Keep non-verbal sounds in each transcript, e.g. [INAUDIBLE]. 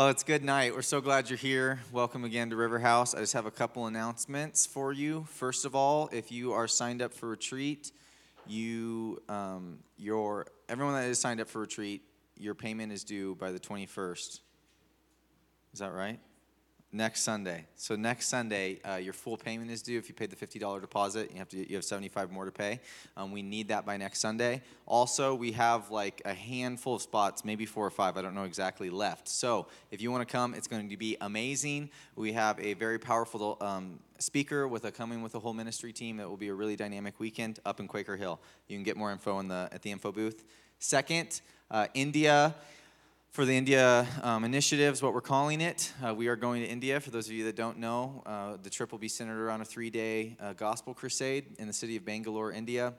Oh, it's good night. We're so glad you're here. Welcome again to River House. I just have a couple announcements for you. First of all, if you are signed up for retreat, you um, your everyone that is signed up for retreat, your payment is due by the 21st. Is that right? Next Sunday. So next Sunday, uh, your full payment is due. If you paid the fifty dollar deposit, you have to you have seventy five more to pay. Um, we need that by next Sunday. Also, we have like a handful of spots, maybe four or five. I don't know exactly left. So if you want to come, it's going to be amazing. We have a very powerful um, speaker with a coming with a whole ministry team. It will be a really dynamic weekend up in Quaker Hill. You can get more info in the at the info booth. Second, uh, India for the India um, initiatives, what we're calling it. Uh, we are going to India. For those of you that don't know, uh, the trip will be centered around a three day uh, gospel crusade in the city of Bangalore, India.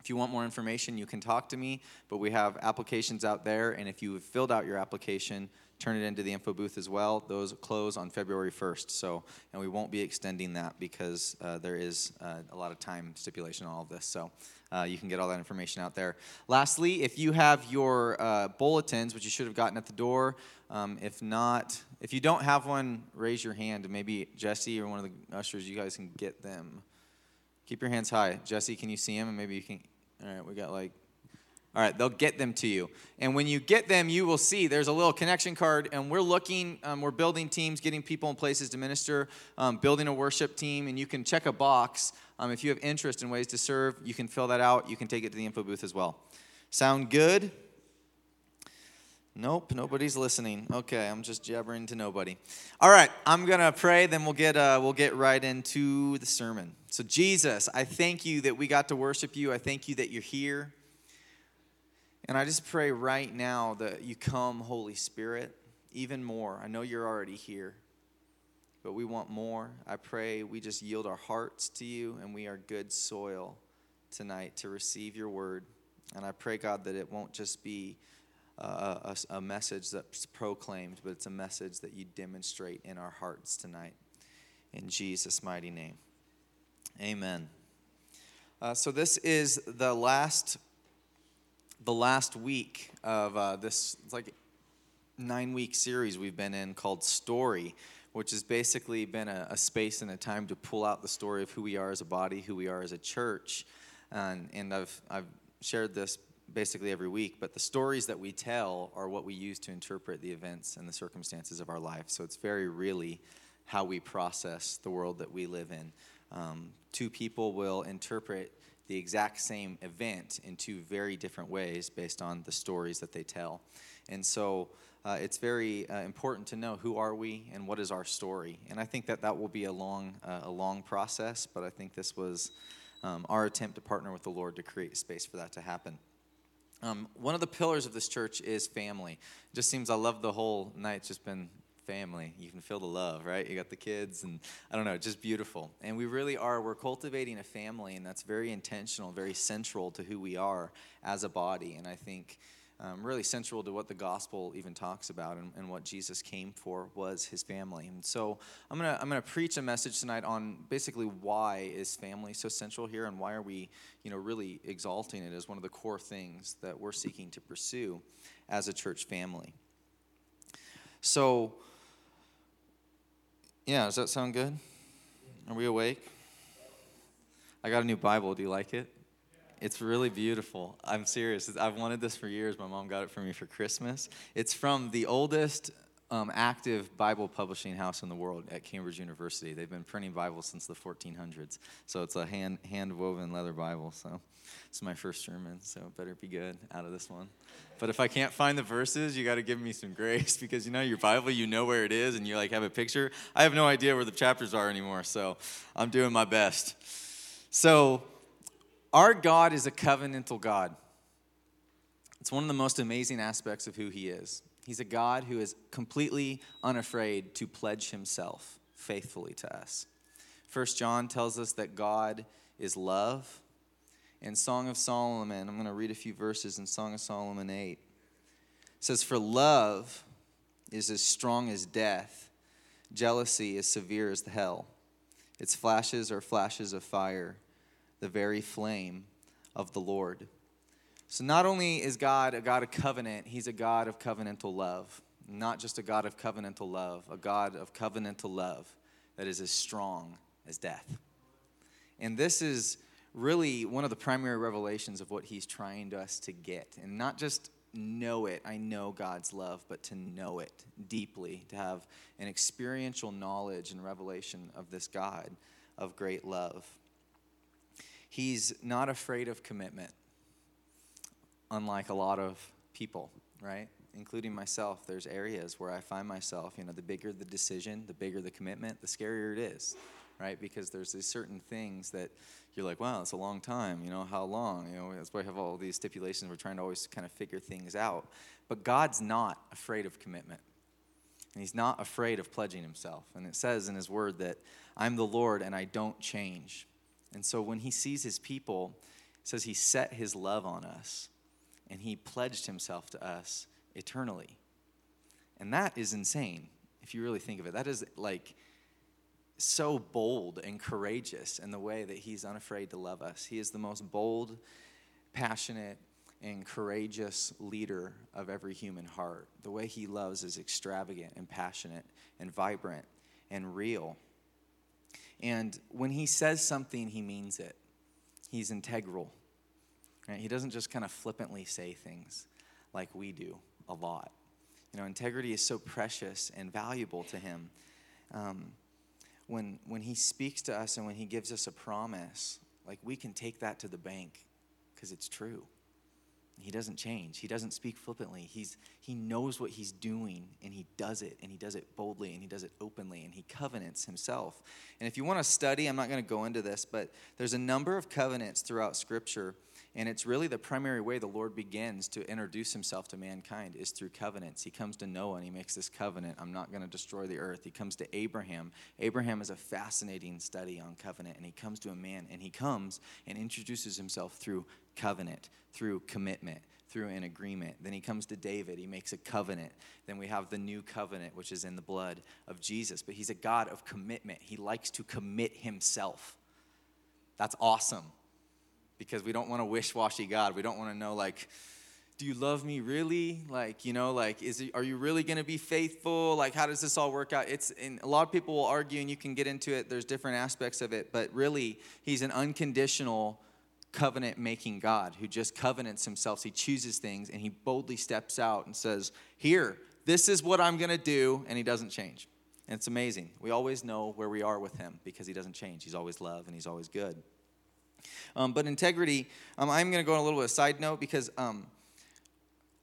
If you want more information, you can talk to me, but we have applications out there, and if you have filled out your application, turn it into the info booth as well. Those close on February 1st, so and we won't be extending that because uh, there is uh, a lot of time stipulation on all of this. So uh, you can get all that information out there. Lastly, if you have your uh, bulletins, which you should have gotten at the door, um, if not, if you don't have one, raise your hand, and maybe Jesse or one of the ushers, you guys can get them. Keep your hands high. Jesse, can you see them? And maybe you can. All right, we got like all right, they'll get them to you. And when you get them, you will see there's a little connection card, and we're looking, um, we're building teams, getting people in places to minister, um, building a worship team, and you can check a box. Um, if you have interest in ways to serve, you can fill that out. You can take it to the info booth as well. Sound good? Nope, nobody's listening. Okay, I'm just jabbering to nobody. All right, I'm gonna pray, then we'll get uh, we'll get right into the sermon. So Jesus, I thank you that we got to worship you. I thank you that you're here. And I just pray right now that you come, Holy Spirit, even more. I know you're already here, but we want more. I pray we just yield our hearts to you and we are good soil tonight to receive your word. And I pray, God, that it won't just be a, a, a message that's proclaimed, but it's a message that you demonstrate in our hearts tonight. In Jesus' mighty name. Amen. Uh, so, this is the last the last week of uh, this like nine week series we've been in called Story, which has basically been a, a, space and a time to pull out the story of who we are as a body, who we are as a church. And, and I've, I've shared this basically every week, but the stories that we tell are what we use to interpret the events and the circumstances of our life. So it's very really how we process the world that we live in. Um, two people will interpret the exact same event in two very different ways based on the stories that they tell. And so uh, it's very uh, important to know who are we and what is our story. And I think that that will be a long, uh, a long process, but I think this was um, our attempt to partner with the Lord to create space for that to happen. Um, one of the pillars of this church is family. It just seems I love the whole night. just been family. You can feel the love, right? You got the kids, and I don't know, just beautiful. And we really are, we're cultivating a family, and that's very intentional, very central to who we are as a body. And I think um, really central to what the gospel even talks about and, and, what Jesus came for was his family. And so I'm gonna I'm gonna preach a message tonight on basically why is family so central here and why are we you know really exalting it as one of the core things that we're seeking to pursue as a church family. So yeah, does that sound good? Are we awake? I got a new Bible. Do you like it? It's really beautiful. I'm serious. I've wanted this for years. My mom got it for me for Christmas. It's from the oldest um, active Bible publishing house in the world at Cambridge University. They've been printing Bibles since the 1400s. So it's a hand hand woven leather Bible. So it's my first sermon. So it better be good out of this one. But if I can't find the verses, you got to give me some grace [LAUGHS] because you know your Bible, you know where it is, and you like have a picture. I have no idea where the chapters are anymore. So I'm doing my best. So our God is a covenantal God. It's one of the most amazing aspects of who He is. He's a God who is completely unafraid to pledge Himself faithfully to us. First John tells us that God is love. In Song of Solomon, I'm going to read a few verses in Song of Solomon 8. It says, For love is as strong as death, jealousy is severe as the hell. Its flashes are flashes of fire the very flame of the Lord. So, not only is God a God of covenant, He's a God of covenantal love. not just a God of covenantal love, a God of covenantal love that is as strong as death. And this is really one of the primary revelations of what he's trying us to get. And not just know it, I know God's love, but to know it deeply, to have an experiential knowledge and revelation of this God of great love. He's not afraid of commitment, unlike a lot of people, right? Including myself, there's areas where I find myself, you know, the bigger the decision, the bigger the commitment, the scarier it is, right? Because there's these certain things that you're like, wow, it's a long time. You know, how long? You know, that's why we have all these stipulations. We're trying to always kind of figure things out. But God's not afraid of commitment. And he's not afraid of pledging himself. And it says in his word that I'm the Lord and I don't change. And so when he sees his people, it says he set his love on us and he pledged himself to us eternally. And that is insane if you really think of it. That is like so bold and courageous in the way that he's unafraid to love us. He is the most bold, passionate, and courageous leader of every human heart. The way he loves is extravagant and passionate and vibrant and real. And when he says something, he means it. He's integral. Right? He doesn't just kind of flippantly say things like we do a lot. You know, integrity is so precious and valuable to him. Um, when, when he speaks to us and when he gives us a promise, like we can take that to the bank because it's true. He doesn't change. He doesn't speak flippantly. He's, he knows what he's doing and he does it and he does it boldly and he does it openly and he covenants himself. And if you want to study, I'm not going to go into this, but there's a number of covenants throughout Scripture and it's really the primary way the Lord begins to introduce himself to mankind is through covenants. He comes to Noah and he makes this covenant I'm not going to destroy the earth. He comes to Abraham. Abraham is a fascinating study on covenant. And he comes to a man and he comes and introduces himself through covenant, through commitment, through an agreement. Then he comes to David. He makes a covenant. Then we have the new covenant, which is in the blood of Jesus. But he's a God of commitment. He likes to commit himself. That's awesome because we don't want a wish-washy God. We don't want to know like do you love me really? Like, you know, like is it, are you really going to be faithful? Like how does this all work out? It's and a lot of people will argue and you can get into it. There's different aspects of it, but really he's an unconditional covenant making God who just covenants himself. He chooses things and he boldly steps out and says, "Here, this is what I'm going to do," and he doesn't change. And it's amazing. We always know where we are with him because he doesn't change. He's always love and he's always good. Um, but integrity, um, I'm going to go on a little bit of a side note because um,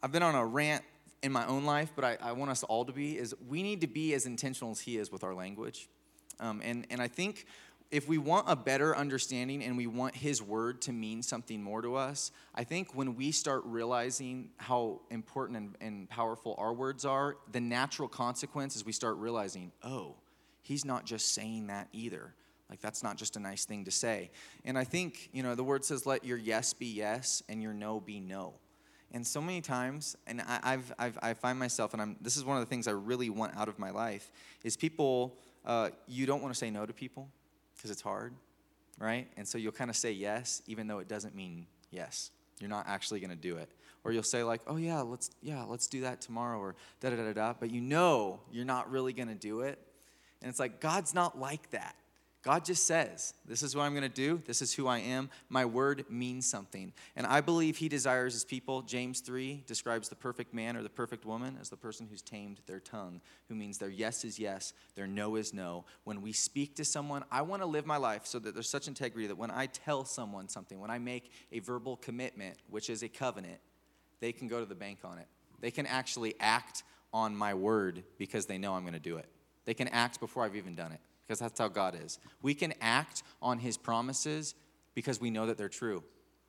I've been on a rant in my own life, but I, I, want us all to be, is we need to be as intentional as he is with our language. Um, and, and I think if we want a better understanding and we want his word to mean something more to us, I think when we start realizing how important and, and powerful our words are, the natural consequence is we start realizing, oh, he's not just saying that either. Like, that's not just a nice thing to say. And I think, you know, the word says, let your yes be yes and your no be no. And so many times, and I, I've, I've, I find myself, and I'm, this is one of the things I really want out of my life, is people, uh, you don't want to say no to people because it's hard, right? And so you'll kind of say yes, even though it doesn't mean yes. You're not actually going to do it. Or you'll say like, oh yeah, let's yeah, let's do that tomorrow, or da da da da. But you know you're not really going to do it, and it's like God's not like that. God just says, This is what I'm going to do. This is who I am. My word means something. And I believe He desires His people. James 3 describes the perfect man or the perfect woman as the person who's tamed their tongue, who means their yes is yes, their no is no. When we speak to someone, I want to live my life so that there's such integrity that when I tell someone something, when I make a verbal commitment, which is a covenant, they can go to the bank on it. They can actually act on my word because they know I'm going to do it. They can act before I've even done it because that's how God is. We can act on his promises because we know that they're true.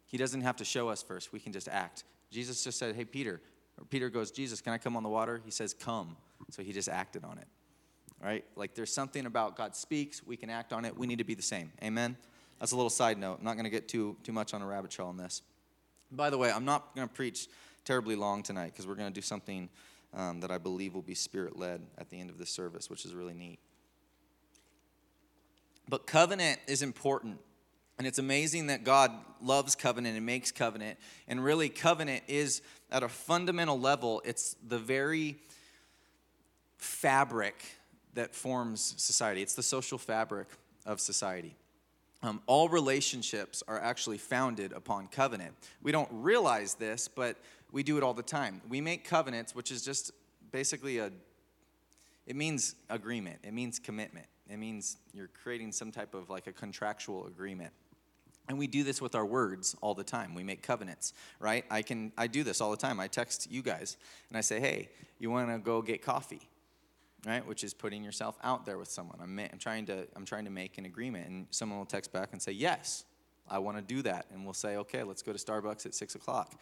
He doesn't have to show us first, we can just act. Jesus just said, Hey, Peter. Or Peter goes, Jesus, can I come on the water? He says, Come. So he just acted on it. Right? Like there's something about God speaks, we can act on it. We need to be the same. Amen? That's a little side note. I'm not going to get too, too much on a rabbit trail on this. By the way, I'm not going to preach terribly long tonight because we're going to do something um, that I believe will be spirit led at the end of this service, which is really neat. But covenant is important. And it's amazing that God loves covenant and makes covenant. And really, covenant is at a fundamental level, it's the very fabric that forms society. It's the social fabric of society. Um, all relationships are actually founded upon covenant. We don't realize this, but we do it all the time. We make covenants, which is just basically a, it means agreement, it means commitment, it means you're creating some type of like a contractual agreement. And we do this with our words all the time. We make covenants, right? I can I do this all the time. I text you guys and I say, "Hey, you want to go get coffee?" right? Which is putting yourself out there with someone. I'm, I'm, trying to, I'm trying to make an agreement, and someone will text back and say, Yes, I want to do that. And we'll say, Okay, let's go to Starbucks at six o'clock.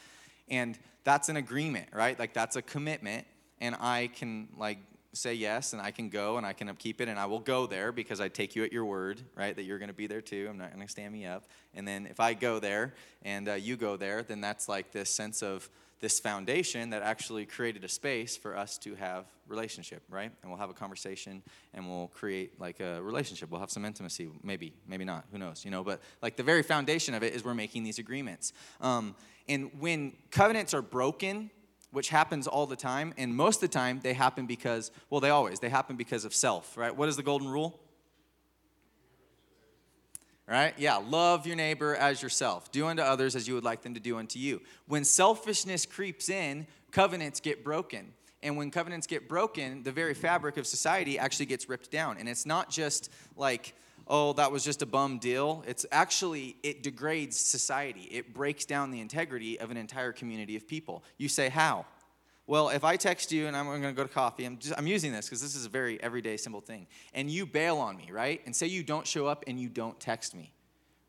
And that's an agreement, right? Like that's a commitment, and I can like say yes, and I can go, and I can keep it, and I will go there because I take you at your word, right? That you're going to be there too. I'm not going to stand me up. And then if I go there and uh, you go there, then that's like this sense of this foundation that actually created a space for us to have relationship right and we'll have a conversation and we'll create like a relationship we'll have some intimacy maybe maybe not who knows you know but like the very foundation of it is we're making these agreements um, and when covenants are broken which happens all the time and most of the time they happen because well they always they happen because of self right what is the golden rule right? Yeah, love your neighbor as yourself. Do unto others as you would like them to do unto you. When selfishness creeps in, covenants get broken. And when covenants get broken, the very fabric of society actually gets ripped down. And it's not just like, oh, that was just a bum deal. It's actually, it degrades society. It breaks down the integrity of an entire community of people. You say, how? Well, if I text you and I'm going to go to coffee, I'm, just, I'm using this because this is a very everyday, simple thing, and you bail on me, right? And say you don't show up and you don't text me,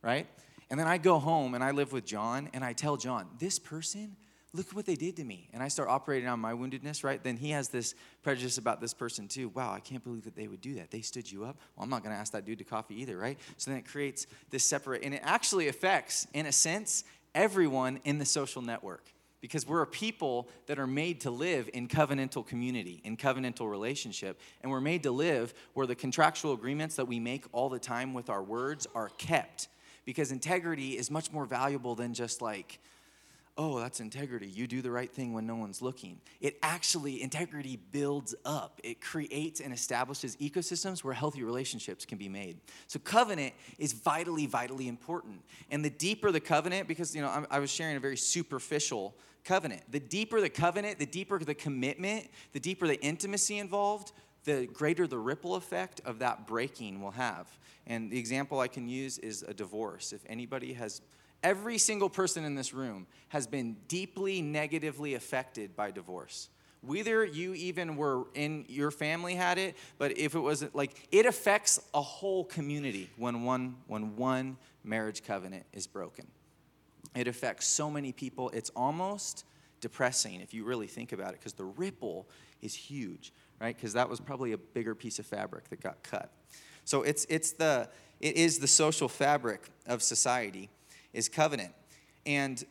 right? And then I go home and I live with John and I tell John, this person, look at what they did to me. And I start operating on my woundedness, right? Then he has this prejudice about this person too. Wow, I can't believe that they would do that. They stood you up. Well, I'm not going to ask that dude to coffee either, right? So then it creates this separate, and it actually affects, in a sense, everyone in the social network because we're a people that are made to live in covenantal community, in covenantal relationship, and we're made to live where the contractual agreements that we make all the time with our words are kept. Because integrity is much more valuable than just like, oh, that's integrity. You do the right thing when no one's looking. It actually, integrity builds up, it creates and establishes ecosystems where healthy relationships can be made. So, covenant is vitally, vitally important. And the deeper the covenant, because, you know, I was sharing a very superficial covenant. The deeper the covenant, the deeper the commitment, the deeper the intimacy involved, the greater the ripple effect of that breaking will have. And the example I can use is a divorce. If anybody has, every single person in this room has been deeply negatively affected by divorce. Whether you even were in your family had it, but if it wasn't like it affects a whole community when one when one marriage covenant is broken. It affects so many people. It's almost depressing if you really think about it because the ripple is huge, right? Because that was probably a bigger piece of fabric that got cut. So it's, it's the, it is the social fabric of society is covenant. And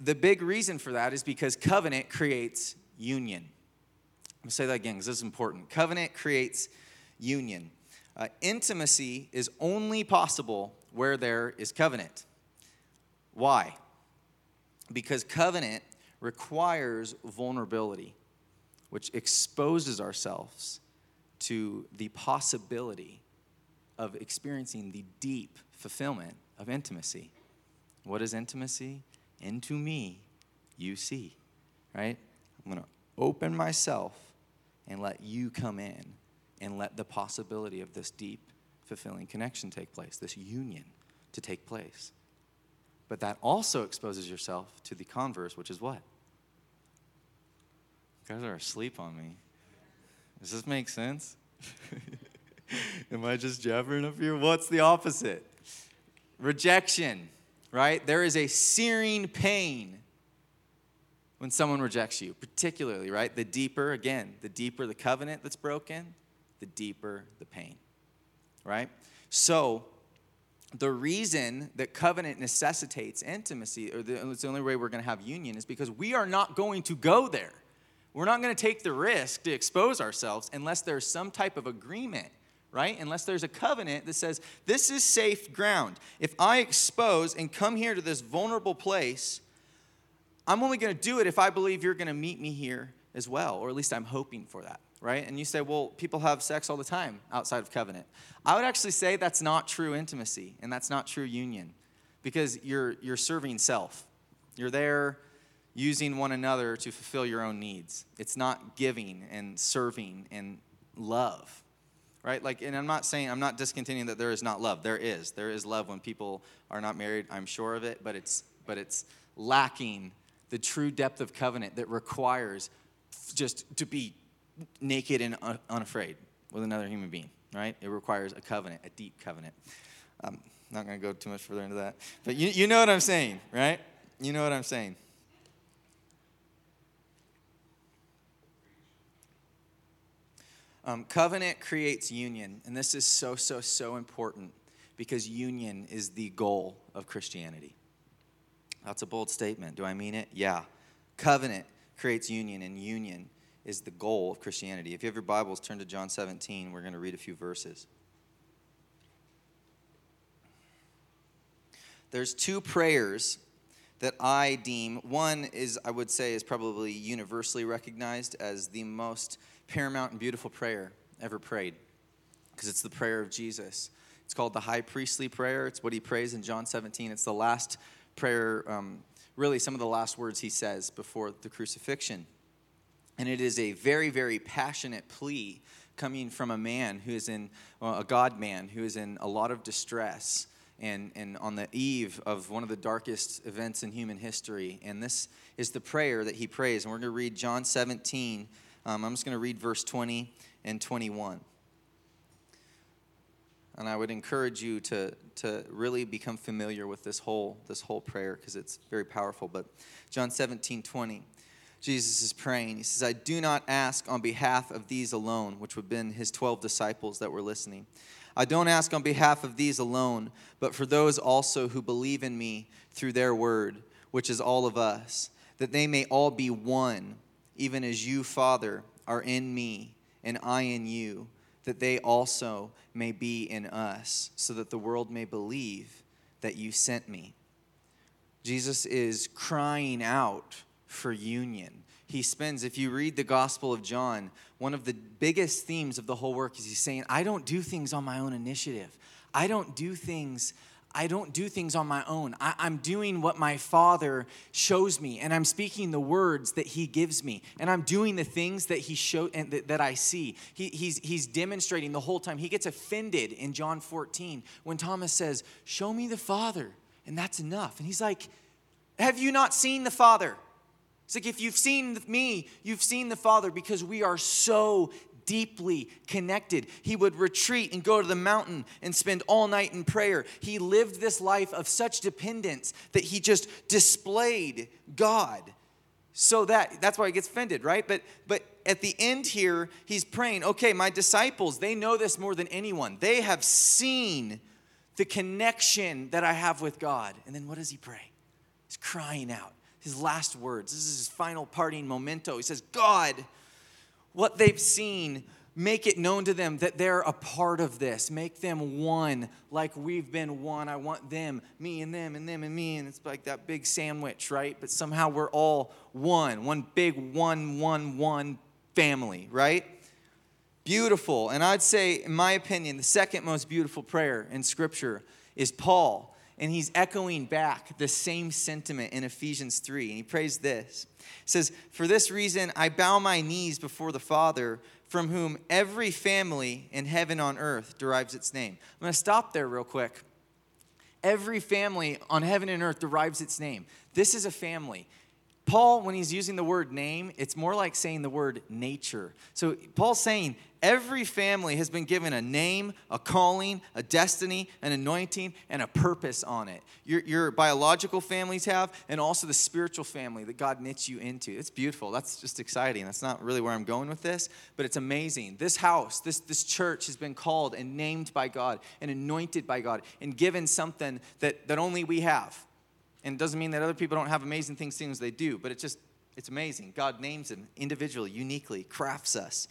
the big reason for that is because covenant creates union. I'm to say that again because this is important. Covenant creates union. Uh, intimacy is only possible where there is covenant. Why? Because covenant requires vulnerability, which exposes ourselves to the possibility of experiencing the deep fulfillment of intimacy. What is intimacy? Into me, you see, right? I'm going to open myself and let you come in and let the possibility of this deep, fulfilling connection take place, this union to take place. But that also exposes yourself to the converse, which is what? You guys are asleep on me. Does this make sense? [LAUGHS] Am I just jabbering up here? What's the opposite? Rejection, right? There is a searing pain when someone rejects you, particularly, right? The deeper, again, the deeper the covenant that's broken, the deeper the pain, right? So, the reason that covenant necessitates intimacy, or the, it's the only way we're going to have union, is because we are not going to go there. We're not going to take the risk to expose ourselves unless there's some type of agreement, right? Unless there's a covenant that says, this is safe ground. If I expose and come here to this vulnerable place, I'm only going to do it if I believe you're going to meet me here as well, or at least I'm hoping for that right? And you say, well, people have sex all the time outside of covenant. I would actually say that's not true intimacy and that's not true union because you're, you're serving self. You're there using one another to fulfill your own needs. It's not giving and serving and love, right? Like, and I'm not saying, I'm not discontinuing that there is not love. There is. There is love when people are not married. I'm sure of it, but it's, but it's lacking the true depth of covenant that requires just to be naked and unafraid with another human being, right? It requires a covenant, a deep covenant. I'm not going to go too much further into that. But you, you know what I'm saying, right? You know what I'm saying. Um, covenant creates union, and this is so, so, so important because union is the goal of Christianity. That's a bold statement. Do I mean it? Yeah. Covenant creates union, and union is the goal of Christianity. If you have your Bibles, turn to John 17. We're going to read a few verses. There's two prayers that I deem one is, I would say, is probably universally recognized as the most paramount and beautiful prayer ever prayed because it's the prayer of Jesus. It's called the high priestly prayer. It's what he prays in John 17. It's the last prayer, um, really, some of the last words he says before the crucifixion. And it is a very, very passionate plea coming from a man who is in, well, a God man who is in a lot of distress and, and on the eve of one of the darkest events in human history. And this is the prayer that he prays. And we're going to read John 17. Um, I'm just going to read verse 20 and 21. And I would encourage you to, to really become familiar with this whole, this whole prayer because it's very powerful. But John 17, 20. Jesus is praying. He says, I do not ask on behalf of these alone, which would have been his 12 disciples that were listening. I don't ask on behalf of these alone, but for those also who believe in me through their word, which is all of us, that they may all be one, even as you, Father, are in me and I in you, that they also may be in us, so that the world may believe that you sent me. Jesus is crying out for union. He spends, if you read the Gospel of John, one of the biggest themes of the whole work is he's saying, I don't do things on my own initiative. I don't do things. I don't do things on my own. I, am doing what my Father shows me, and I'm speaking the words that He gives me, and I'm doing the things that He showed and that, that I see. He, he's He's demonstrating the whole time. He gets offended in John 14 when Thomas says, "Show me the Father, and that's enough." And He's like, "Have you not seen the Father?" It's like if you've seen me, you've seen the Father because we are so deeply connected. He would retreat and go to the mountain and spend all night in prayer. He lived this life of such dependence that he just displayed God. So that that's why he gets offended, right? But but at the end here, he's praying, okay, my disciples, they know this more than anyone. They have seen the connection that I have with God. And then what does he pray? He's crying out his last words. This is his final parting memento. He says, God, what they've seen, make it known to them that they're a part of this. Make them one like we've been one. I want them, me and them, and them and me. And it's like that big sandwich, right? But somehow we're all one, one big one, one, one family, right? Beautiful. And I'd say, in my opinion, the second most beautiful prayer in Scripture is Paul and he's echoing back the same sentiment in Ephesians 3. And he prays this. He says, For this reason I bow my knees before the Father, from whom every family in heaven on earth derives its name. I'm going to stop there real quick. Every family on heaven and earth derives its name. This is a family. Paul, when he's using the word name, it's more like saying the word nature. So Paul's saying every family has been given a name, a calling, a destiny, an anointing, and a purpose on it. Your, your biological families have, and also the spiritual family that God knits you into. It's beautiful. That's just exciting. That's not really where I'm going with this, but it's amazing. This house, this, this church has been called and named by God and anointed by God and given something that, that only we have and it doesn't mean that other people don't have amazing things, things they do, but it just, it's amazing. God names them individually, uniquely, crafts us.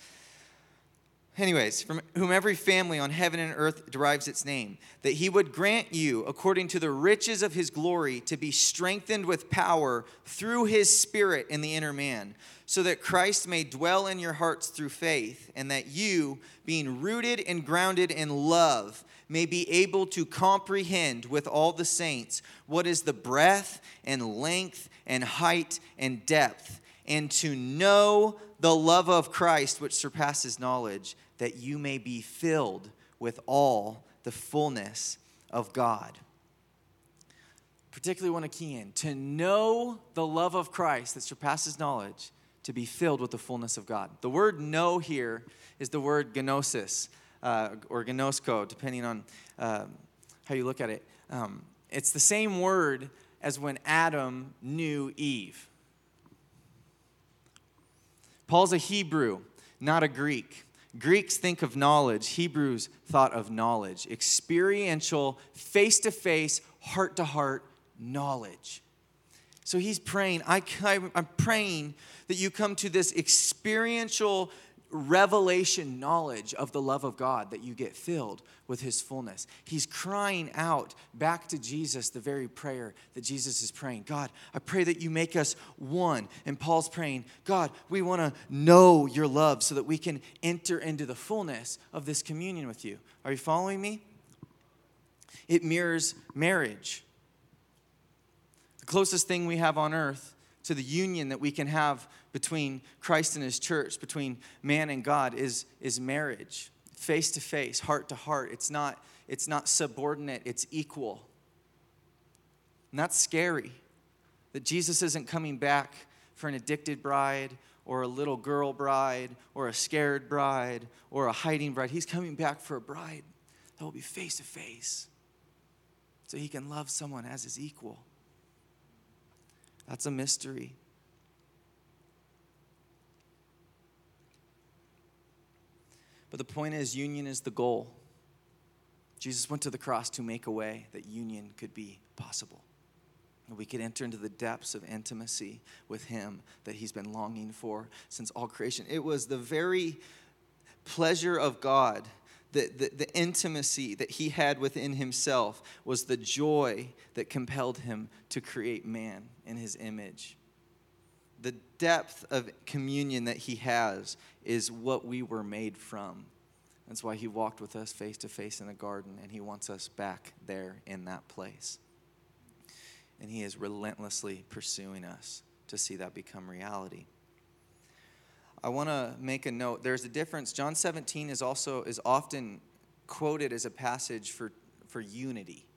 Anyways, from whom every family on heaven and earth derives its name, that he would grant you, according to the riches of his glory, to be strengthened with power through his Spirit in the inner man, so that Christ may dwell in your hearts through faith, and that you, being rooted and grounded in love, may be able to comprehend with all the saints what is the breadth and length and height and depth, and to know the love of Christ which surpasses knowledge that you may be filled with all the fullness of God. Particularly want to key in to know the love of Christ that surpasses knowledge, to be filled with the fullness of God. The word know here is the word gnosis uh, or gnosko, depending on uh, how you look at it. Um, it's the same word as when Adam knew Eve. Paul's a Hebrew, not a Greek. Greeks think of knowledge, Hebrews thought of knowledge, experiential, face to face, heart to heart knowledge. So he's praying, I, I'm praying that you come to this experiential revelation knowledge of the love of God that you get filled with his fullness. He's crying out back to Jesus the very prayer that Jesus is praying. God, I pray that you make us one. And Paul's praying, God, we want to know your love so that we can enter into the fullness of this communion with you. Are you following me? It mirrors marriage. The closest thing we have on earth to the union that we can have between Christ and his church, between man and God, is, is marriage. Face to face, heart to heart. It's not, it's not subordinate, it's equal. And that's scary. That Jesus isn't coming back for an addicted bride or a little girl bride or a scared bride or a hiding bride. He's coming back for a bride that will be face to face so he can love someone as his equal. That's a mystery. But the point is, union is the goal. Jesus went to the cross to make a way that union could be possible. And we could enter into the depths of intimacy with Him that He's been longing for since all creation. It was the very pleasure of God, the, the, the intimacy that He had within Himself, was the joy that compelled Him to create man in His image the depth of communion that he has is what we were made from. That's why he walked with us face to face in the garden, and he wants us back there in that place. And he is relentlessly pursuing us to see that become reality. I want to make a note. There's a difference. John 17 is also is often quoted as a passage for, for unity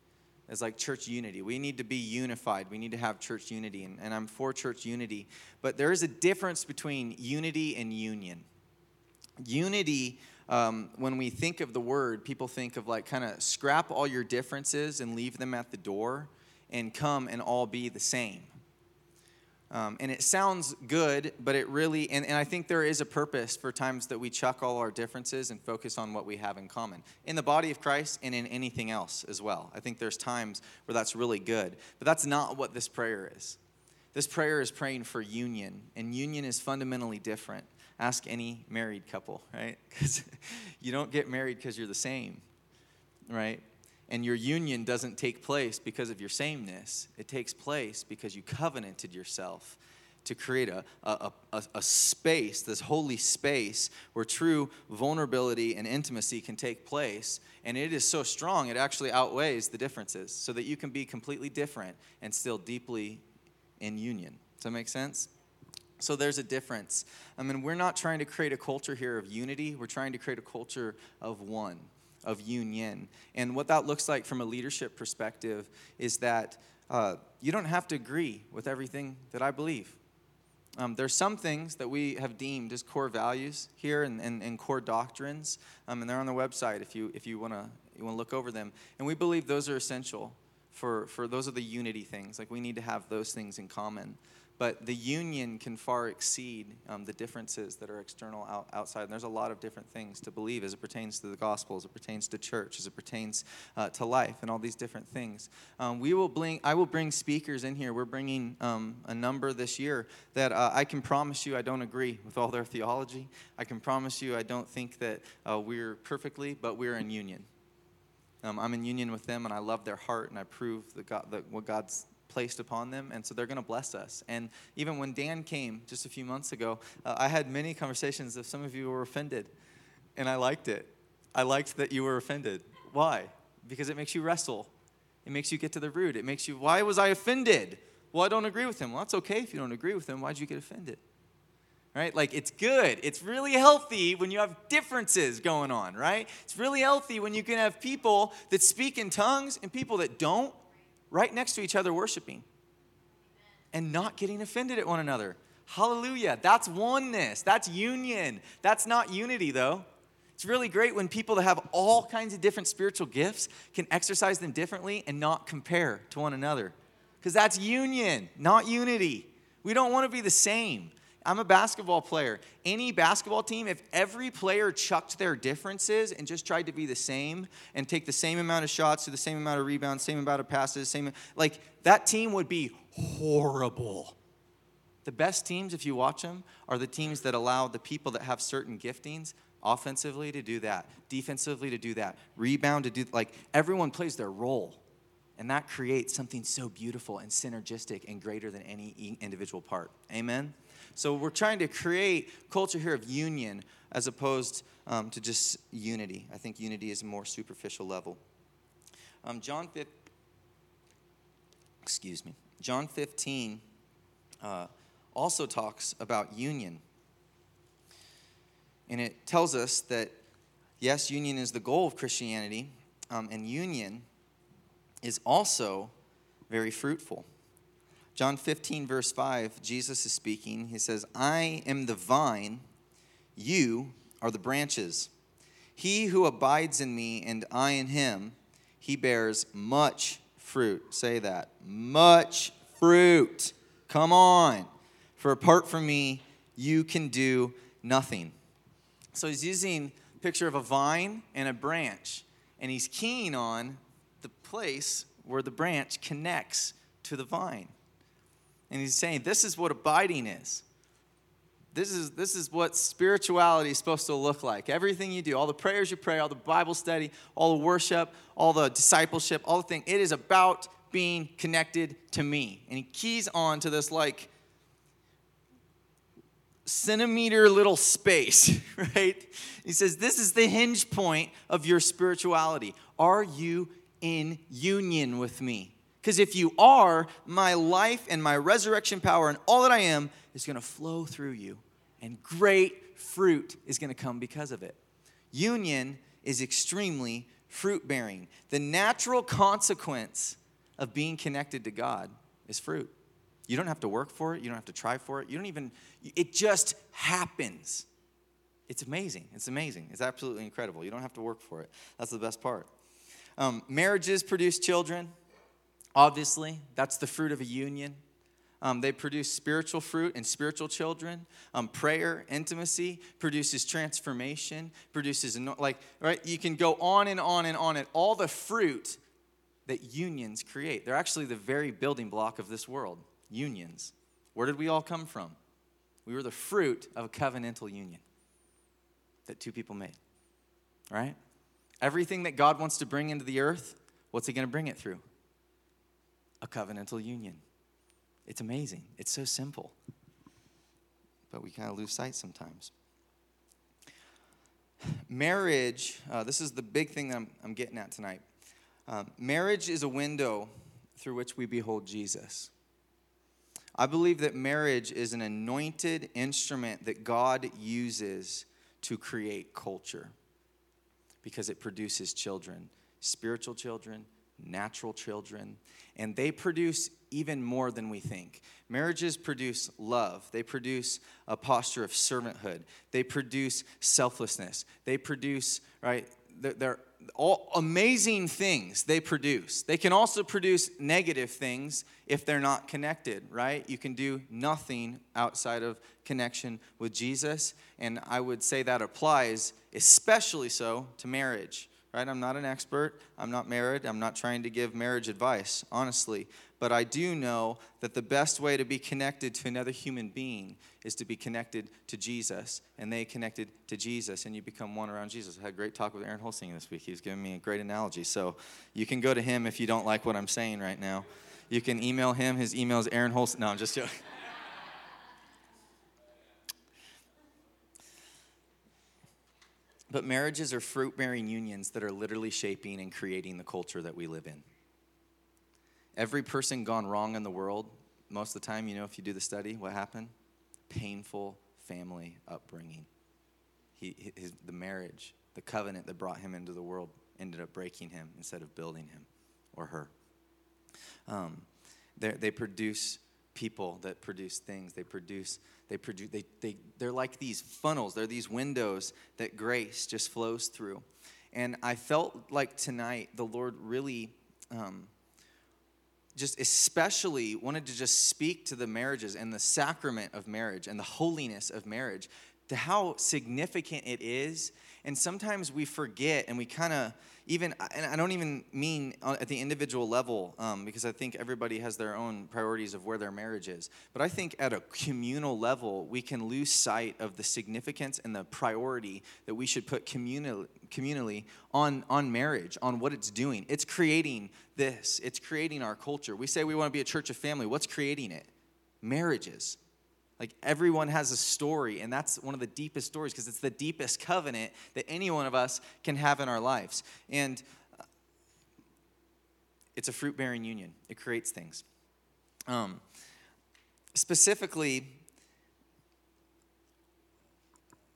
as like church unity. We need to be unified. We need to have church unity. And, and I'm for church unity. But there is a difference between unity and union. Unity, um, when we think of the word, people think of like kind of scrap all your differences and leave them at the door and come and all be the same. Um, and it sounds good, but it really, and, and I think there is a purpose for times that we chuck all our differences and focus on what we have in common in the body of Christ and in anything else as well. I think there's times where that's really good, but that's not what this prayer is. This prayer is praying for union, and union is fundamentally different. Ask any married couple, right? [LAUGHS] Because you don't get married because you're the same, right? And your union doesn't take place because of your sameness. It takes place because you covenanted yourself to create a, a, a, a, space, this holy space, where true vulnerability and intimacy can take place. And it is so strong, it actually outweighs the differences, so that you can be completely different and still deeply in union. Does that make sense? So there's a difference. I mean, we're not trying to create a culture here of unity, we're trying to create a culture of one of union. And what that looks like from a leadership perspective is that uh, you don't have to agree with everything that I believe. Um, there's some things that we have deemed as core values here and, and, and core doctrines, um, and they're on the website if you if you want to you want to look over them. And we believe those are essential for for those are the unity things. Like we need to have those things in common. But the union can far exceed um, the differences that are external out, outside. And there's a lot of different things to believe as it pertains to the gospel, as it pertains to church, as it pertains uh, to life, and all these different things. Um, we will bring, I will bring speakers in here. We're bringing um, a number this year that uh, I can promise you I don't agree with all their theology. I can promise you I don't think that uh, we're perfectly, but we're in union. Um, I'm in union with them, and I love their heart, and I prove that God, that what God's placed upon them, and so they're going to bless us. And even when Dan came just a few months ago, uh, I had many conversations. If some of you were offended, and I liked it. I liked that you were offended. Why? Because it makes you wrestle. It makes you get to the root. It makes you, why was I offended? Well, I don't agree with him. Well, that's okay if you don't agree with him. Why'd you get offended? right? Like it's good. It's really healthy when you have differences going on, right? It's really healthy when you can have people that speak in tongues and people that don't right next to each other worshiping and not getting offended at one another. Hallelujah. That's oneness. That's union. That's not unity, though. It's really great when people that have all kinds of different spiritual gifts can exercise them differently and not compare to one another. Because that's union, not unity. We don't want to be the same. I'm a basketball player. Any basketball team, if every player chucked their differences and just tried to be the same and take the same amount of shots, to the same amount of rebounds, same amount of passes, same like that team would be horrible. The best teams, if you watch them, are the teams that allow the people that have certain giftings offensively to do that, defensively to do that, rebound to do like everyone plays their role. And that creates something so beautiful and synergistic and greater than any individual part. Amen. So we're trying to create culture here of union as opposed um, to just unity. I think unity is a more superficial level. Um, John 15, excuse me. John 15 uh, also talks about union. And it tells us that, yes, union is the goal of Christianity, um, and union is also very fruitful. John 15, verse 5, Jesus is speaking. He says, I am the vine, you are the branches. He who abides in me and I in him, he bears much fruit. Say that. Much fruit. Come on. For apart from me, you can do nothing. So he's using a picture of a vine and a branch, and he's keen on the place where the branch connects to the vine. And he's saying, this is what abiding is. This is, this is what spirituality is supposed to look like. Everything you do, all the prayers you pray, all the Bible study, all the worship, all the discipleship, all the thing, it is about being connected to me. And he keys on to this like centimeter little space, [LAUGHS] right? He says, This is the hinge point of your spirituality. Are you in union with me? Because if you are, my life and my resurrection power and all that I am is going to flow through you, and great fruit is going to come because of it. Union is extremely fruit bearing. The natural consequence of being connected to God is fruit. You don't have to work for it, you don't have to try for it, you don't even, it just happens. It's amazing. It's amazing. It's absolutely incredible. You don't have to work for it. That's the best part. Um, marriages produce children. Obviously, that's the fruit of a union. Um, they produce spiritual fruit and spiritual children. Um, prayer, intimacy produces transformation, produces, like, right? You can go on and on and on and all the fruit that unions create. They're actually the very building block of this world unions. Where did we all come from? We were the fruit of a covenantal union that two people made, right? Everything that God wants to bring into the earth, what's He going to bring it through? A covenantal union. It's amazing. It's so simple. But we kind of lose sight sometimes. Marriage, uh, this is the big thing that I'm, I'm getting at tonight. Um, marriage is a window through which we behold Jesus. I believe that marriage is an anointed instrument that God uses to create culture because it produces children, spiritual children, natural children, and they produce even more than we think. Marriages produce love, they produce a posture of servanthood, they produce selflessness, they produce, right? they're, all amazing things they produce. They can also produce negative things if they're not connected, right? You can do nothing outside of connection with Jesus. And I would say that applies especially so to marriage, right? I'm not an expert. I'm not married. I'm not trying to give marriage advice, honestly. But I do know that the best way to be connected to another human being is to be connected to Jesus, and they connected to Jesus, and you become one around Jesus. I had a great talk with Aaron Holsing this week. He was giving me a great analogy. So you can go to him if you don't like what I'm saying right now. You can email him. His email is Aaron Holsing. No, I'm just joking. But marriages are fruit bearing unions that are literally shaping and creating the culture that we live in. Every person gone wrong in the world, most of the time, you know, if you do the study, what happened? Painful family upbringing. He, his, the marriage, the covenant that brought him into the world ended up breaking him instead of building him or her. Um, they produce people that produce things. They produce, they produce, they, they, they're like these funnels. They're these windows that grace just flows through. And I felt like tonight the Lord really um, just especially wanted to just speak to the marriages and the sacrament of marriage and the holiness of marriage, to how significant it is. And sometimes we forget and we kind of, even, and I don't even mean at the individual level, um, because I think everybody has their own priorities of where their marriage is. But I think at a communal level, we can lose sight of the significance and the priority that we should put communally, communally on, on marriage, on what it's doing. It's creating this, it's creating our culture. We say we want to be a church of family. What's creating it? Marriages. Like everyone has a story, and that's one of the deepest stories because it's the deepest covenant that any one of us can have in our lives. And uh, it's a fruit bearing union, it creates things. Um, specifically,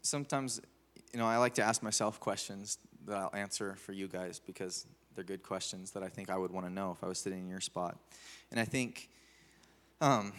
sometimes, you know, I like to ask myself questions that I'll answer for you guys because they're good questions that I think I would want to know if I was sitting in your spot. And I think um,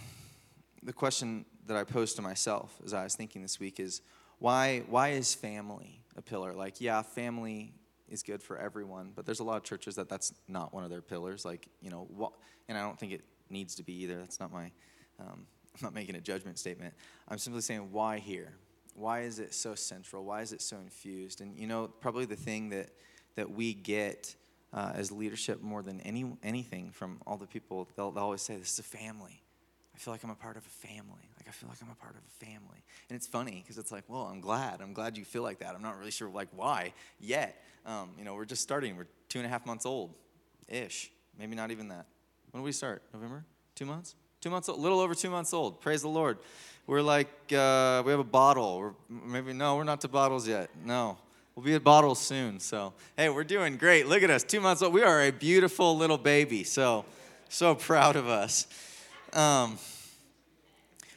the question that I posed to myself as I was thinking this week is why why is family a pillar? Like, yeah, family is good for everyone, but there's a lot of churches that that's not one of their pillars. Like, you know, what, and I don't think it needs to be either. That's not my. Um, [LAUGHS] I'm not making a judgment statement. I'm simply saying why here. Why is it so central? Why is it so infused? And you know, probably the thing that that we get uh, as leadership more than any anything from all the people, they'll, they'll always say, "This is a family." I feel like I'm a part of a family. Like I feel like I'm a part of a family. And it's funny because it's like, well, I'm glad. I'm glad you feel like that. I'm not really sure like why yet. Um, you know, we're just starting. We're two and a half months old, ish. Maybe not even that. When do we start? November? Two months? Two months old. Little over two months old. Praise the Lord. We're like uh, we have a bottle. We're maybe no, we're not to bottles yet. No. We'll be at bottles soon. So, hey, we're doing great. Look at us, two months old. We are a beautiful little baby. So, so proud of us. Um,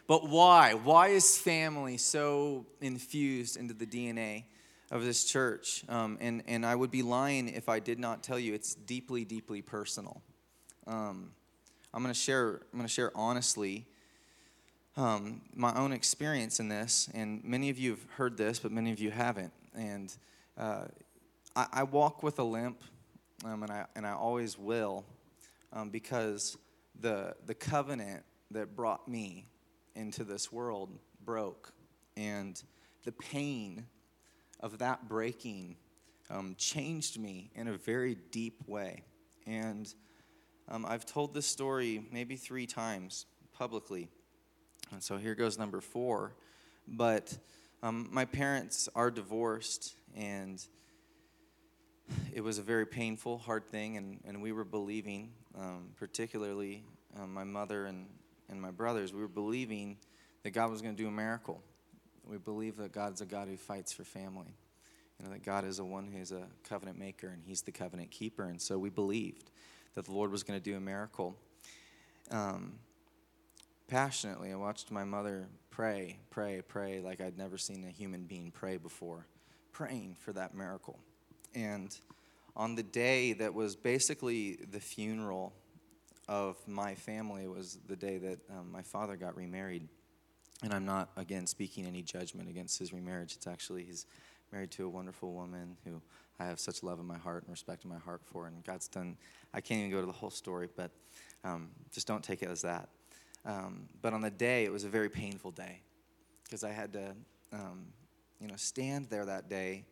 but why? Why is family so infused into the DNA of this church? Um, and, and I would be lying if I did not tell you it's deeply, deeply personal. Um, I'm going to share. I'm going to share honestly um, my own experience in this, and many of you have heard this, but many of you haven't. And uh, I, I, walk with a limp, um, and I and I always will, um, because the the covenant that brought me into this world broke. And the pain of that breaking um, changed me in a very deep way. And um, I've told this story maybe three times publicly. And so here goes number four. But um, my parents are divorced, and it was a very painful, hard thing. And, and we were believing, um, particularly um, my mother and, and my brothers, we were believing that God was going to do a miracle. We believe that God's a God who fights for family. You know, that God is a one who is a covenant maker and he's the covenant keeper. And so we believed that the Lord was going to do a miracle. Um, passionately, I watched my mother pray, pray, pray like I'd never seen a human being pray before, praying for that miracle. And on the day that was basically the funeral of my family was the day that um, my father got remarried. And I'm not, again, speaking any judgment against his remarriage. It's actually, he's married to a wonderful woman who I have such love in my heart and respect in my heart for. And God's done, I can't even go to the whole story, but um, just don't take it as that. Um, but on the day, it was a very painful day because I had to, um, you know, stand there that day,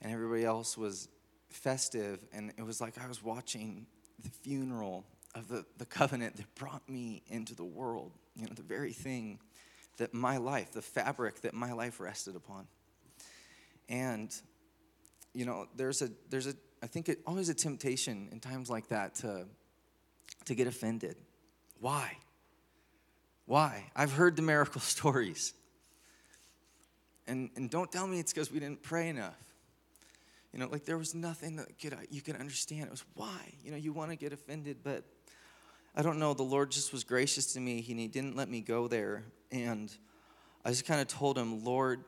and everybody else was festive, and it was like I was watching the funeral of the, the covenant that brought me into the world. You know, the very thing that my life, the fabric that my life rested upon. And, you know, there's a, there's a, I think it always a temptation in times like that to, to get offended. Why? Why? I've heard the miracle [LAUGHS] stories. And, and don't tell me it's because we didn't pray enough. You know, like there was nothing that could, you could understand. It was why. You know, you want to get offended, but I don't know. The Lord just was gracious to me. He, he didn't let me go there. And I just kind of told him, Lord,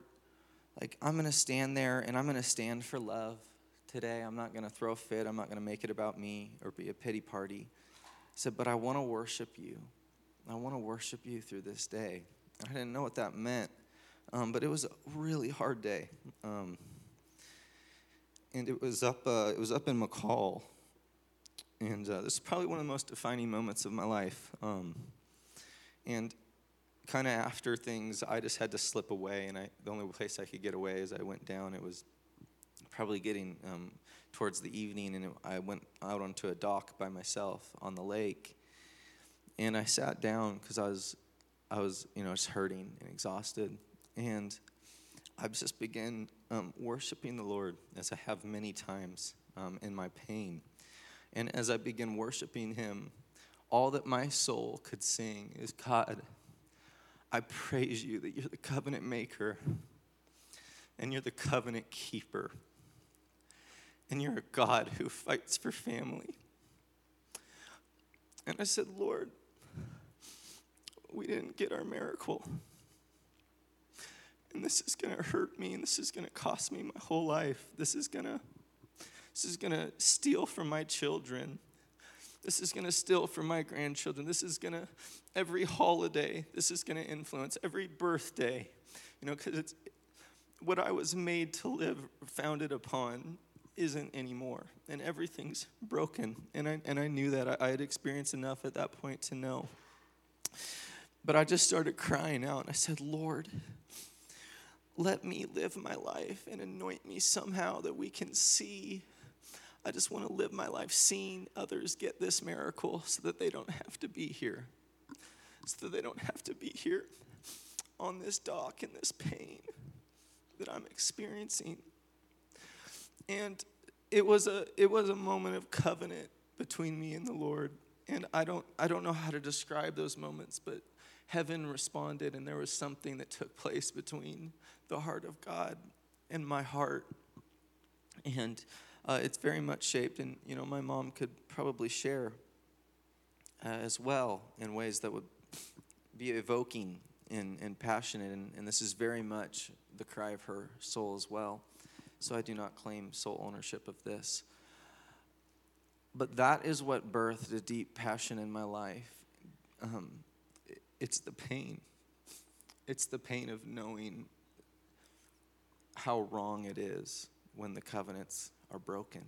like I'm going to stand there and I'm going to stand for love today. I'm not going to throw a fit. I'm not going to make it about me or be a pity party. I said, but I want to worship you. I want to worship you through this day. I didn't know what that meant, um, but it was a really hard day. Um, and it was up. Uh, it was up in McCall, and uh, this is probably one of the most defining moments of my life. Um, and kind of after things, I just had to slip away, and I, the only place I could get away as I went down, it was probably getting um, towards the evening, and it, I went out onto a dock by myself on the lake, and I sat down because I was, I was, you know, just hurting and exhausted, and I just began um, worshiping the Lord as I have many times um, in my pain, and as I began worshiping Him, all that my soul could sing is God. I praise you that you're the covenant maker and you're the covenant keeper. And you're a God who fights for family. And I said, Lord, we didn't get our miracle. And this is going to hurt me and this is going to cost me my whole life. This is going to this is going to steal from my children. This is going to steal from my grandchildren. This is going to, every holiday, this is going to influence every birthday, you know, because it's what I was made to live, founded upon, isn't anymore. And everything's broken. And I, and I knew that. I, I had experienced enough at that point to know. But I just started crying out and I said, Lord, let me live my life and anoint me somehow that we can see I just want to live my life seeing others get this miracle so that they don't have to be here. So that they don't have to be here on this dock in this pain that I'm experiencing. And it was a it was a moment of covenant between me and the Lord. And I don't I don't know how to describe those moments, but heaven responded and there was something that took place between the heart of God and my heart. And uh, it's very much shaped, and you know, my mom could probably share uh, as well in ways that would be evoking and, and passionate, and, and this is very much the cry of her soul as well. So I do not claim sole ownership of this. But that is what birthed a deep passion in my life. Um, it's the pain. It's the pain of knowing how wrong it is when the covenants are broken.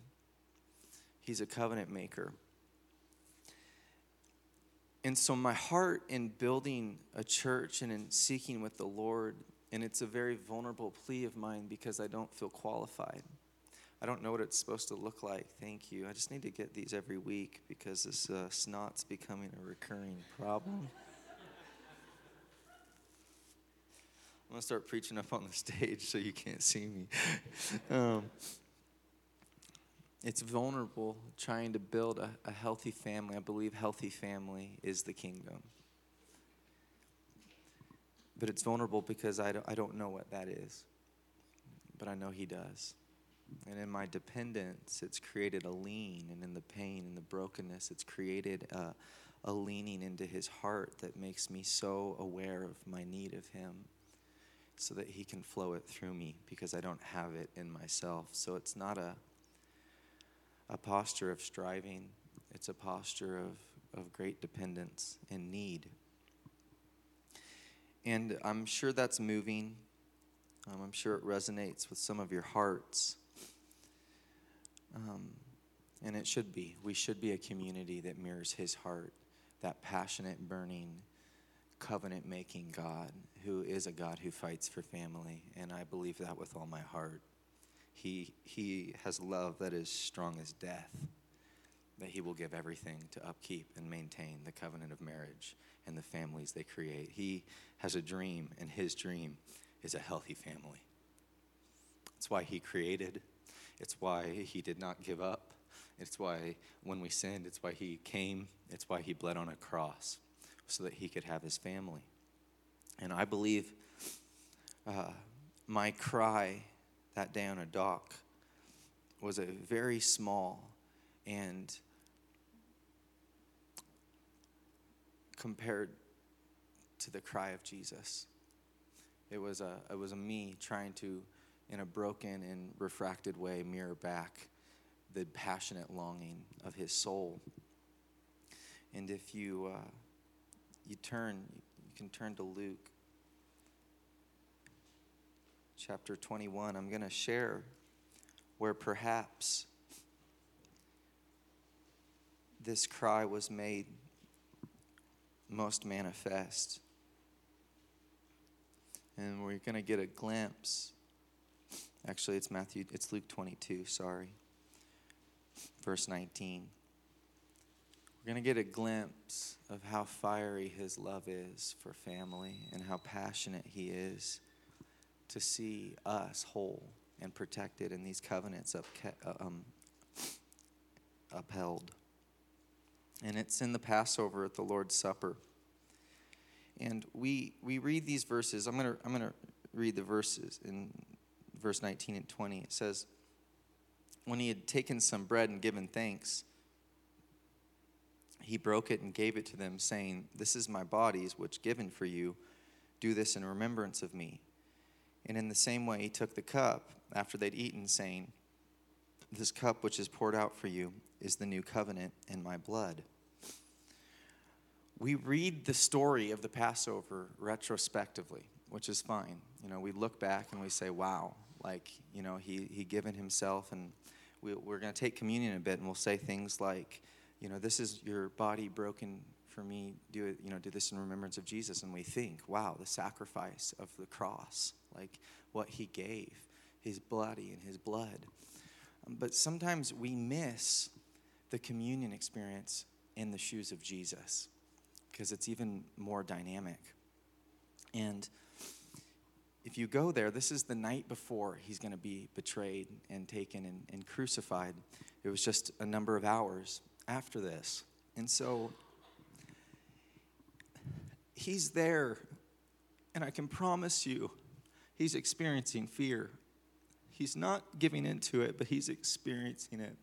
He's a covenant maker. And so, my heart in building a church and in seeking with the Lord, and it's a very vulnerable plea of mine because I don't feel qualified. I don't know what it's supposed to look like. Thank you. I just need to get these every week because this uh, snot's becoming a recurring problem. I'm going to start preaching up on the [LAUGHS] stage so you can't see me. [LAUGHS] um, it's vulnerable trying to build a, a healthy family. I believe healthy family is the kingdom. But it's vulnerable because I don't, I don't know what that is. But I know He does. And in my dependence, it's created a lean. And in the pain and the brokenness, it's created a, a leaning into His heart that makes me so aware of my need of Him so that He can flow it through me because I don't have it in myself. So it's not a a posture of striving, it's a posture of, of great dependence and need. And I'm sure that's moving. Um, I'm sure it resonates with some of your hearts. Um, and it should be. We should be a community that mirrors his heart, that passionate, burning, covenant making God who is a God who fights for family. And I believe that with all my heart. He, he has love that is strong as death, that he will give everything to upkeep and maintain the covenant of marriage and the families they create. He has a dream, and his dream is a healthy family. It's why he created, it's why he did not give up. It's why when we sinned, it's why he came, it's why he bled on a cross so that he could have his family. And I believe uh, my cry that day on a dock was a very small and compared to the cry of Jesus. It was a, it was a me trying to, in a broken and refracted way, mirror back the passionate longing of his soul. And if you, uh, you turn, you can turn to Luke chapter 21. I'm going to share where perhaps this cry was made most manifest. And we're going to get a glimpse. Actually, it's Matthew, it's Luke 22, sorry. Verse 19. We're going to get a glimpse of how fiery his love is for family and how passionate he is to see us whole and protected and these covenants up, uh, um, upheld. And it's in the Passover at the Lord's Supper. And we, we read these verses. I'm going to I'm going to read the verses in verse 19 and 20. It says, When he had taken some bread and given thanks, he broke it and gave it to them, saying, This is my body, which given for you. Do this in remembrance of me. And in the same way, he took the cup after they'd eaten, saying, This cup which is poured out for you is the new covenant in my blood. We read the story of the Passover retrospectively, which is fine. You know, we look back and we say, wow, like, you know, he, he given himself. And we, we're going to take communion a bit and we'll say things like, you know, this is your body broken for me. Do it, you know, do this in remembrance of Jesus. And we think, wow, the sacrifice of the cross, like what he gave, his body and his blood. Um, but sometimes we miss the communion experience in the shoes of Jesus because it's even more dynamic. And if you go there, this is the night before he's going to be betrayed and taken and, and, crucified. It was just a number of hours after this. And so he's there, and I can promise you, he's experiencing fear. He's not giving into it, but he's experiencing it.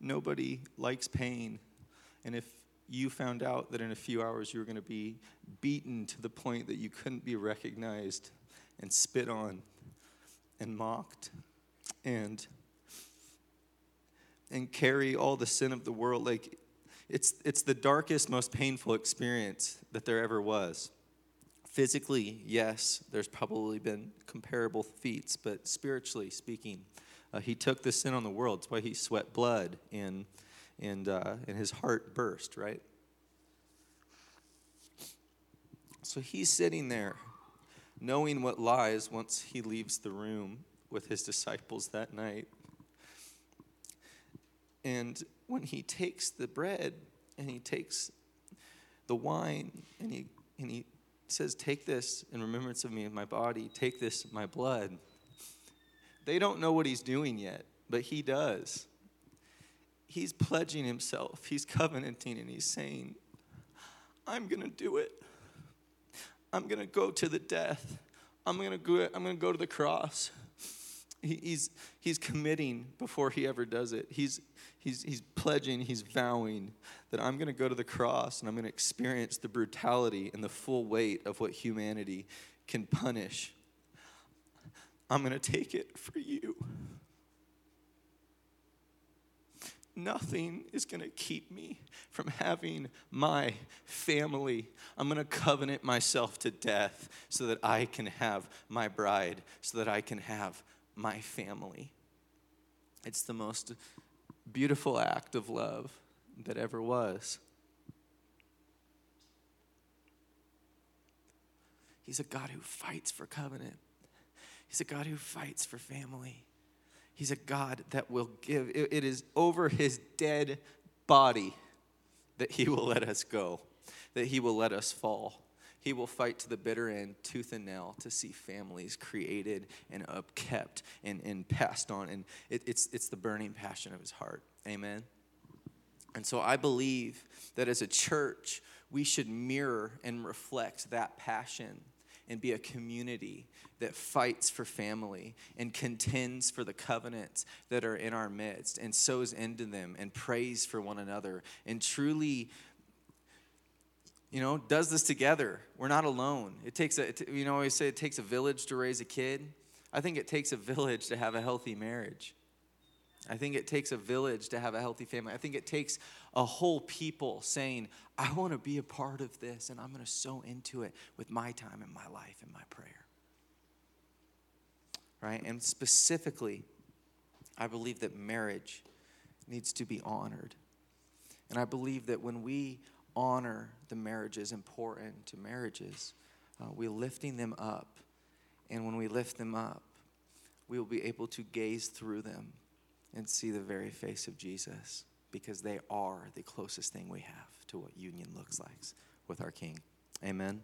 Nobody likes pain. And if you found out that in a few hours you were going to be beaten to the point that you couldn't be recognized and spit on and mocked and and carry all the sin of the world like it's it's the darkest most painful experience that there ever was physically yes there's probably been comparable feats but spiritually speaking uh, he took the sin on the world. That's why he sweat blood and, and, uh, and his heart burst, right? So he's sitting there knowing what lies once he leaves the room with his disciples that night. And when he takes the bread and he takes the wine and he, and he says, Take this in remembrance of me, of my body, take this, my blood they don't know what he's doing yet, but he does. He's pledging himself, he's covenanting, and he's saying, I'm going to do it. I'm going to go to the death. I'm going to go, I'm going to go to the cross. He's, he's committing before he ever does it. He's, he's, he's pledging, he's vowing that I'm going to go to the cross and I'm going to experience the brutality and the full weight of what humanity can punish I'm going to take it for you. nothing is going to keep me from having my family. I'm going to covenant myself to death so that I can have my bride, so that I can have my family. It's the most beautiful act of love that ever was. He's a God who fights for covenant. He's a God who fights for family. He's a God that will give. It is over his dead body that he will let us go, that he will let us fall. He will fight to the bitter end, tooth and nail, to see families created and upkept and, and passed on. And it, it's, it's the burning passion of his heart. Amen. And so I believe that as a church, we should mirror and reflect that passion and be a community that fights for family and contends for the covenants that are in our midst and sows into them and prays for one another and truly you know does this together we're not alone it takes a you know I always say it takes a village to raise a kid i think it takes a village to have a healthy marriage I think it takes a village to have a healthy family. I think it takes a whole people saying, I want to be a part of this and I'm going to sow into it with my time and my life and my prayer. Right? And specifically, I believe that marriage needs to be honored. And I believe that when we honor the marriages important to marriages, uh, we're lifting them up. And when we lift them up, we will be able to gaze through them and see the very face of Jesus because they are the closest thing we have to what union looks like with our King. Amen.